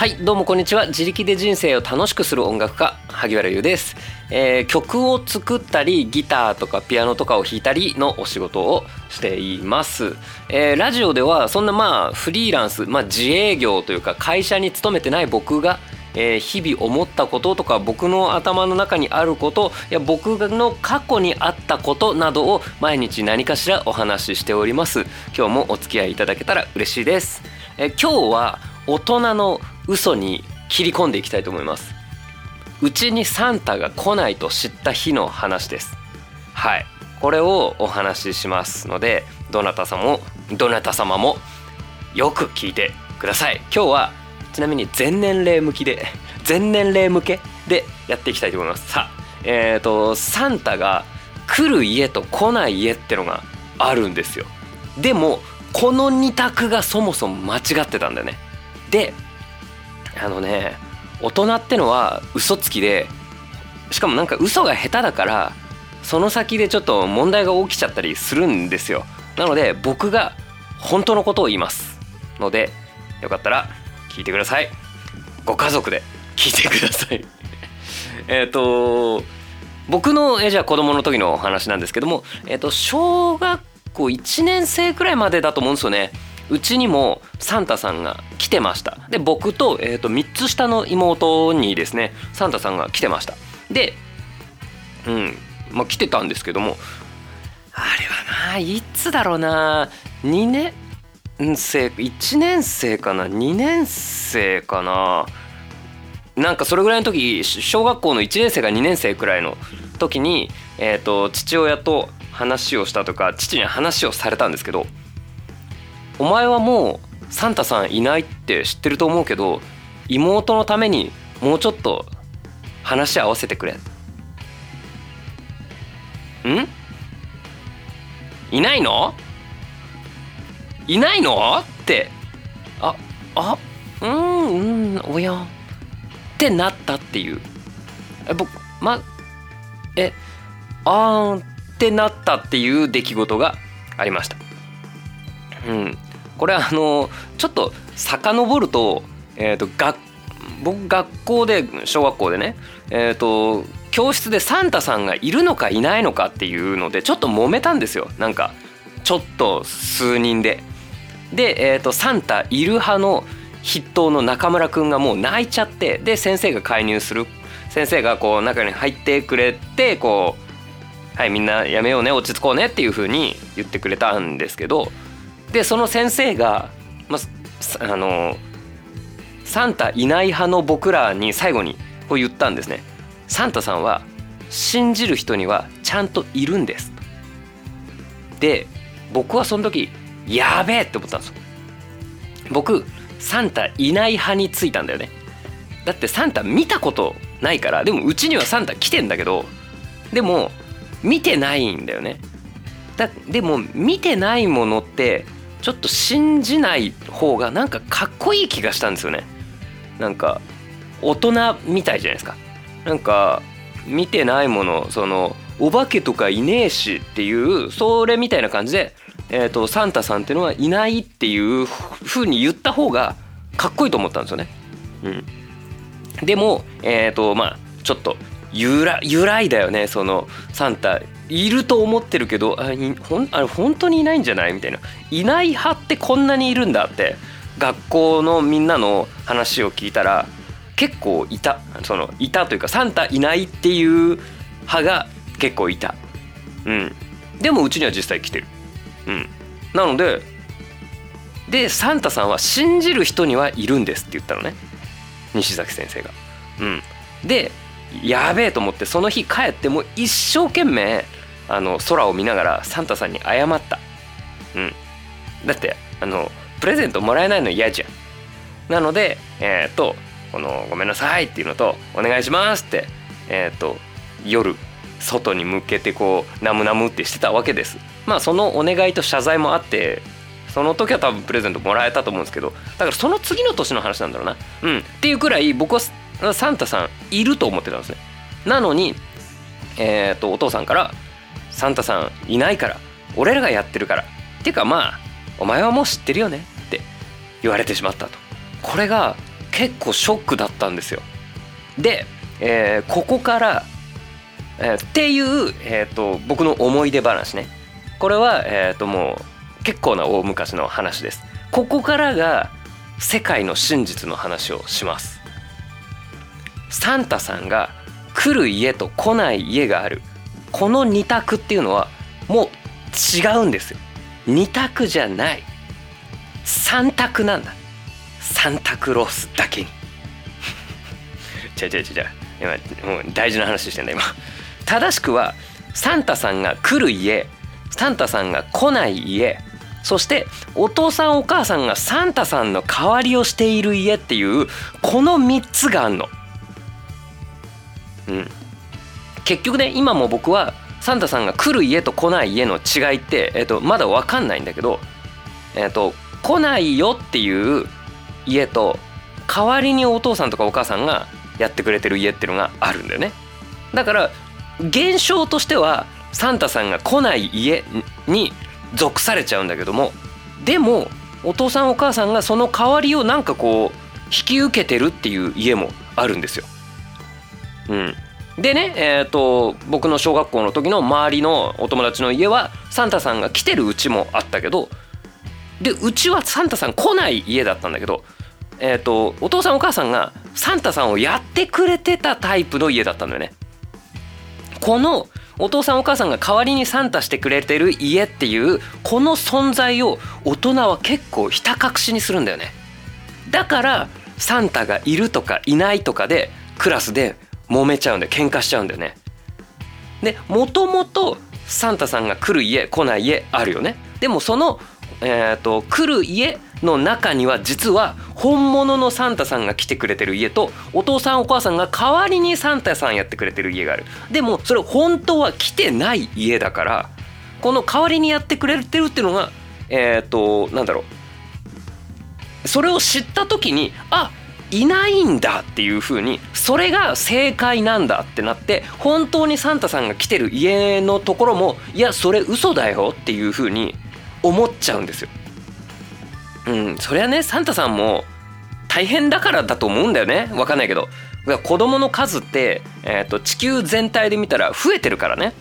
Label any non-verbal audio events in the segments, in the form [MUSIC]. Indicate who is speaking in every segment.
Speaker 1: はいどうもこんにちは。自力で人生を楽しくする音楽家萩原優です、えー、曲を作ったりギターとかピアノとかを弾いたりのお仕事をしています、えー、ラジオではそんなまあフリーランス、まあ、自営業というか会社に勤めてない僕がえー、日々思ったこととか僕の頭の中にあることいや僕の過去にあったことなどを毎日何かしらお話ししております。今日もお付き合いいただけたら嬉しいです、えー、今日は大人の嘘に切り込んでいきたいと思います。うちにサンタが来ないと知った日の話です。はい。これをお話ししますのでどなた様もどなた様もよく聞いてください。今日はちなみに全年齢向きで全年齢向けでやっていきたいと思います。さあえっ、ー、とサンタが来る家と来ない家ってのがあるんですよ。でもこの2択がそもそも間違ってたんだよね。であのね大人ってのは嘘つきでしかもなんか嘘が下手だからその先でちょっと問題が起きちゃったりするんですよ。なので僕が本当のことを言います。のでよかったら聞いてください。ご家族で聞いてください。[LAUGHS] えっと僕のえじゃあ子供の時のお話なんですけども、えっと小学校1年生くらいまでだと思うんですよね。うちにもサンタさんがてました。で僕と,、えーと、3つ下の妹にですねサンタさんが来てました。でうんまあ来てたんですけどもあれはないつだろうな2年生1年生かな。2年生かな。なんかそれぐらいの時小学校の1年生が2年生くらいの時に、えーと父親と話をしたとか父に話をされたんですけどお前はもうサンタさんいないって知ってると思うけど妹のためにもうちょっと話し合わせてくれ。ん？いないの？いないの？って。ああうんうんおや。ってなったっていう。え僕まえあーってなったっていう出来事がありました。うん。これあのちょっと遡ると,、えーと、学僕学校で小学校でね、えーと、教室でサンタさんがいるのかいないのかっていうのでちょっと揉めたんですよなんかちょっと数人で。で、えーと、サンタいる派の筆頭の中村くんがもう泣いちゃってで先生が介入する先生がこう中に入ってくれてこう「はいみんなやめようね落ち着こうね」っていう風に言ってくれたんですけどでその先生が、まあ、あのサンタいない派の僕らに最後にこう言ったんですね。サンタさんは信じる人にはちゃんといるんですで僕はその時やべえって思ったんですよ。僕サンタいない派についたんだよね。だってサンタ見たことないからでもうちにはサンタ来てんだけどでも見てないんだよね。だでも見てないものってちょっと信じない方がなんかかっこいい気がしたんですよね。なんか大人みたいじゃないですか。なんか見てないものそのお化けとかいねえしっていうそれみたいな感じで、えーと、サンタさんっていうのはいないっていう風に言った方がかっこいいと思ったんですよね。うん、でも、えーとまあ、ちょっと由来由来だよねそのサンタ。いると思ってるけどあほんあれ本当にいないんじゃない？みたいな。いない派ってこんなにいるんだって。学校のみんなの話を聞いたら結構いた。そのいたというかサンタいないっていう派が結構いた。うん。でもうちには実際来てる。うん。なのででサンタさんは信じる人にはいるんですって言ったのね。西崎先生が。うん。でやべえと思ってその日帰っても一生懸命あの空を見ながらサンタさんに謝った。うん。だってあのプレゼントもらえないの嫌じゃん。なのでえっ、とこの「ごめんなさい」っていうのと「お願いします」ってえっ、と夜外に向けてこうナムナムってしてたわけです。まあそのお願いと謝罪もあってその時は多分プレゼントもらえたと思うんですけどだからその次の年の話なんだろうな。うん。っていうくらい僕はサンタさんいると思ってたんですねなのにえっ、ー、とお父さんからサンタさんいないから俺らがやってるからっていうかまあお前はもう知ってるよねって言われてしまったとこれが結構ショックだったんですよ。で、えーここから、えーっていう、えー、と僕の思い出話ねこれは、えー、ともう結構な大昔の話です。ここからが世界の真実の話をします。サンタさんが来る家と来ない家がある。この二択っていうのはもう違うんですよ。二択じゃない。三択なんだ。サンタクロースだけに。[LAUGHS] 違う違う違う。違う今もう大事な話してんだ今。正しくはサンタさんが来る家サンタさんが来ない家そしてお父さんお母さんがサンタさんの代わりをしている家っていうこの3つがあんの。うん、結局ね今も僕はサンタさんが来る家と来ない家の違いって、えっとまだ分かんないんだけど、えっと来ないよっていう家と代わりにお父さんとかお母さんがやってくれてる家っていうのがあるんだよね。だから現象としてはサンタさんが来ない家に属されちゃうんだけどもでもお父さんお母さんがその代わりをなんかこう引き受けてるっていう家もあるんですよ。うん、でね、えー、と僕の小学校の時の周りのお友達の家はサンタさんが来てるうちもあったけどでうちはサンタさん来ない家だったんだけど、えー、とお父さんお母さんがサンタさんをやってくれてたタイプの家だったんだよね。このお父さんお母さんが代わりにサンタしてくれてる家っていうこの存在を大人は結構ひた隠しにするんだよね。だからサンタがいるとかいないとかでクラスで揉めちゃうんだよ喧嘩しちゃうんだよね。でもともとサンタさんが来る家来ない家あるよね。でもその、えー、と来る家の中には実は本物のサンタさんが来てくれてる家とお父さんお母さんが代わりにサンタさんやってくれてる家があるでもそれ本当は来てない家だからこの代わりにやってくれてるっていうのがえっ、となんだろうそれを知った時にあいないんだっていう風にそれが正解なんだってなって本当にサンタさんが来てる家のところもいやそれ嘘だよっていう風に思っちゃうんですよ。うん、それはねサンタさんも大変だからだと思うんだよね。わかんないけど。子供の数って、えー、と地球全体で見たら増えてるからね、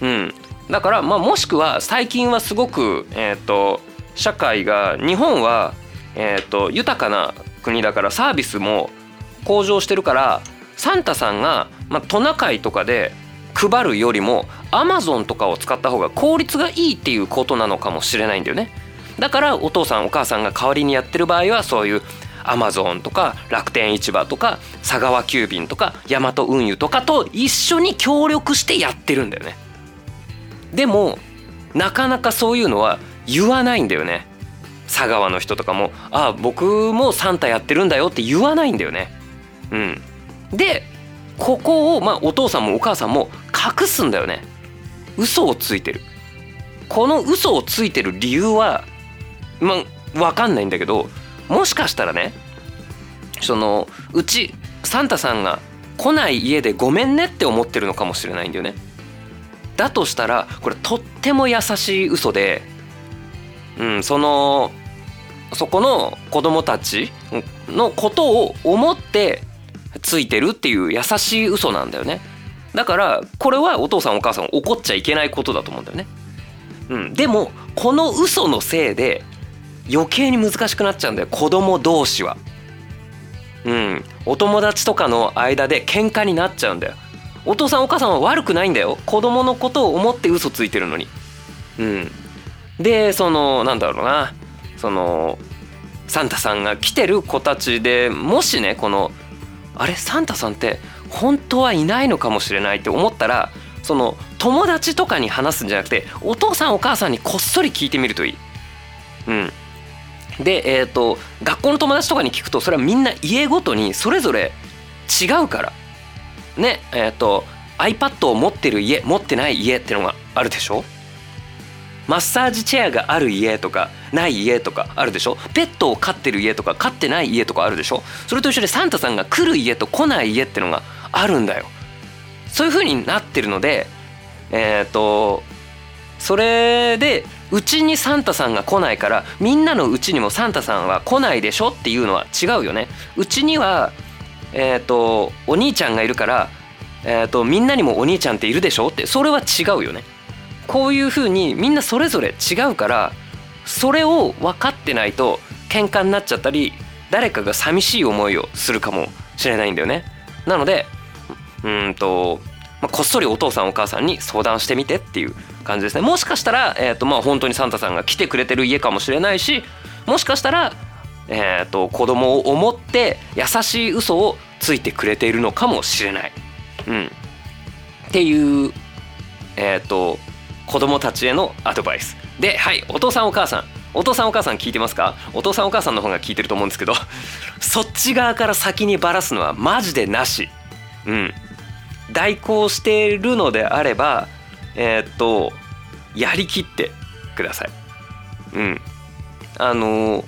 Speaker 1: うん、だから、まあ、もしくは最近はすごく、えー、と社会が日本は、えー、と豊かな国だからサービスも向上してるからサンタさんが、まあ、トナカイとかで配るよりもアマゾンとかを使った方が効率がいいっていうことなのかもしれないんだよね。だからお父さんお母さんが代わりにやってる場合はそういうアマゾンとか楽天市場とか佐川急便とかヤマト運輸とかと一緒に協力してやってるんだよね。でもなかなかそういうのは言わないんだよね。佐川の人とかも「ああ僕もサンタやってるんだよ」って言わないんだよね。うん、でここを、まあ、お父さんもお母さんも隠すんだよね。嘘をついてる。この嘘をついてる理由はまあ分かんないんだけどもしかしたらねそのうちサンタさんが来ない家でごめんねって思ってるのかもしれないんだよね。だとしたらこれとっても優しい嘘で、うん、そのそこの子供たちのことを思ってついてるっていう優しい嘘なんだよね。だからこれはお父さんお母さん怒っちゃいけないことだと思うんだよね。うん、でもこの嘘のせいで余計に難しくなっちゃうんだよ子供同士は。うん、お友達とかの間で喧嘩になっちゃうんだよ。お父さんお母さんは悪くないんだよ子供のことを思って嘘ついてるのに。うん、でそのなんだろうなそのサンタさんが来てる子たちでもしねこのあれサンタさんって本当はいないのかもしれないって思ったらその友達とかに話すんじゃなくてお父さんお母さんにこっそり聞いてみるといい。うん、で、えー、と学校の友達とかに聞くとそれはみんな家ごとにそれぞれ違うから。ねえっ、と iPad を持ってる家持ってない家ってのがあるでしょ？マッサージチェアがある家とかない家とかあるでしょ？ペットを飼ってる家とか飼ってない家とかあるでしょ？それと一緒でサンタさんが来る家と来ない家ってのがあるんだよ。そういう風になってるのでえっ、とそれでうちにサンタさんが来ないからみんなのうちにもサンタさんは来ないでしょ？っていうのは違うよね。うちにはえっ、ー、とお兄ちゃんがいるから、えーと、みんなにもお兄ちゃんっているでしょ？ってそれは違うよね。こういうふうにみんなそれぞれ違うからそれを分かってないと喧嘩になっちゃったり誰かが寂しい思いをするかもしれないんだよね。なのでうんと、まあ、こっそりお父さんお母さんに相談してみてっていう感じですねもしかしたら、えーとまあ、本当にサンタさんが来てくれてる家かもしれないしもしかしたら、えーと、子供を思って優しい嘘をついてくれているのかもしれない。うん、っていう、えーと、子供たちへのアドバイスではいお父さんお母さんお父さんお母さん聞いてますか？お父さんお母さんの方が聞いてると思うんですけど [LAUGHS] そっち側から先にバラすのはマジでなし。うん代行しているのであればえー、っとやりきってください。うん。あの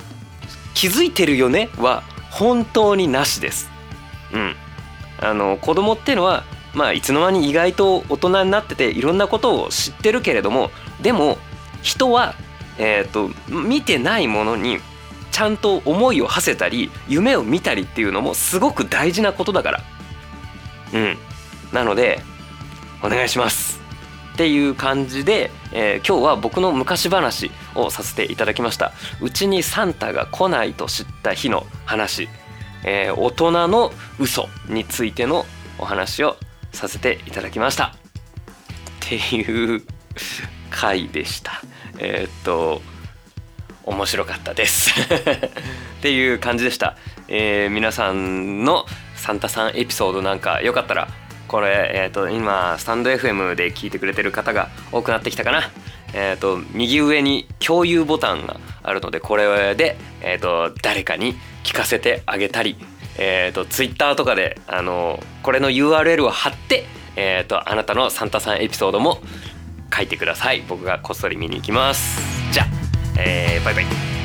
Speaker 1: 気づいてるよねは本当になしです。うん。あの子供っていうのはまあいつの間に意外と大人になってていろんなことを知ってるけれどもでも人はえっ、と見てないものにちゃんと思いを馳せたり夢を見たりっていうのもすごく大事なことだから。うん。なのでお願いします。っていう感じで、えー、今日は僕の昔話をさせていただきましたうちにサンタが来ないと知った日の話、えー、大人の嘘についてのお話をさせていただきました。っていう回でした。えー、っと面白かったです。[LAUGHS] っていう感じでした、えー、皆さんのサンタさんエピソードなんかよかったらこれ、えーと、今スタンド FM で聞いてくれてる方が多くなってきたかな。えーと、右上に共有ボタンがあるのでこれで、えーと、誰かに聞かせてあげたり、えー、と Twitter とかであのこれの URL を貼って、えー、とあなたのサンタさんエピソードも書いてください。僕がこっそり見に行きます。じゃあ、えー、バイバイ。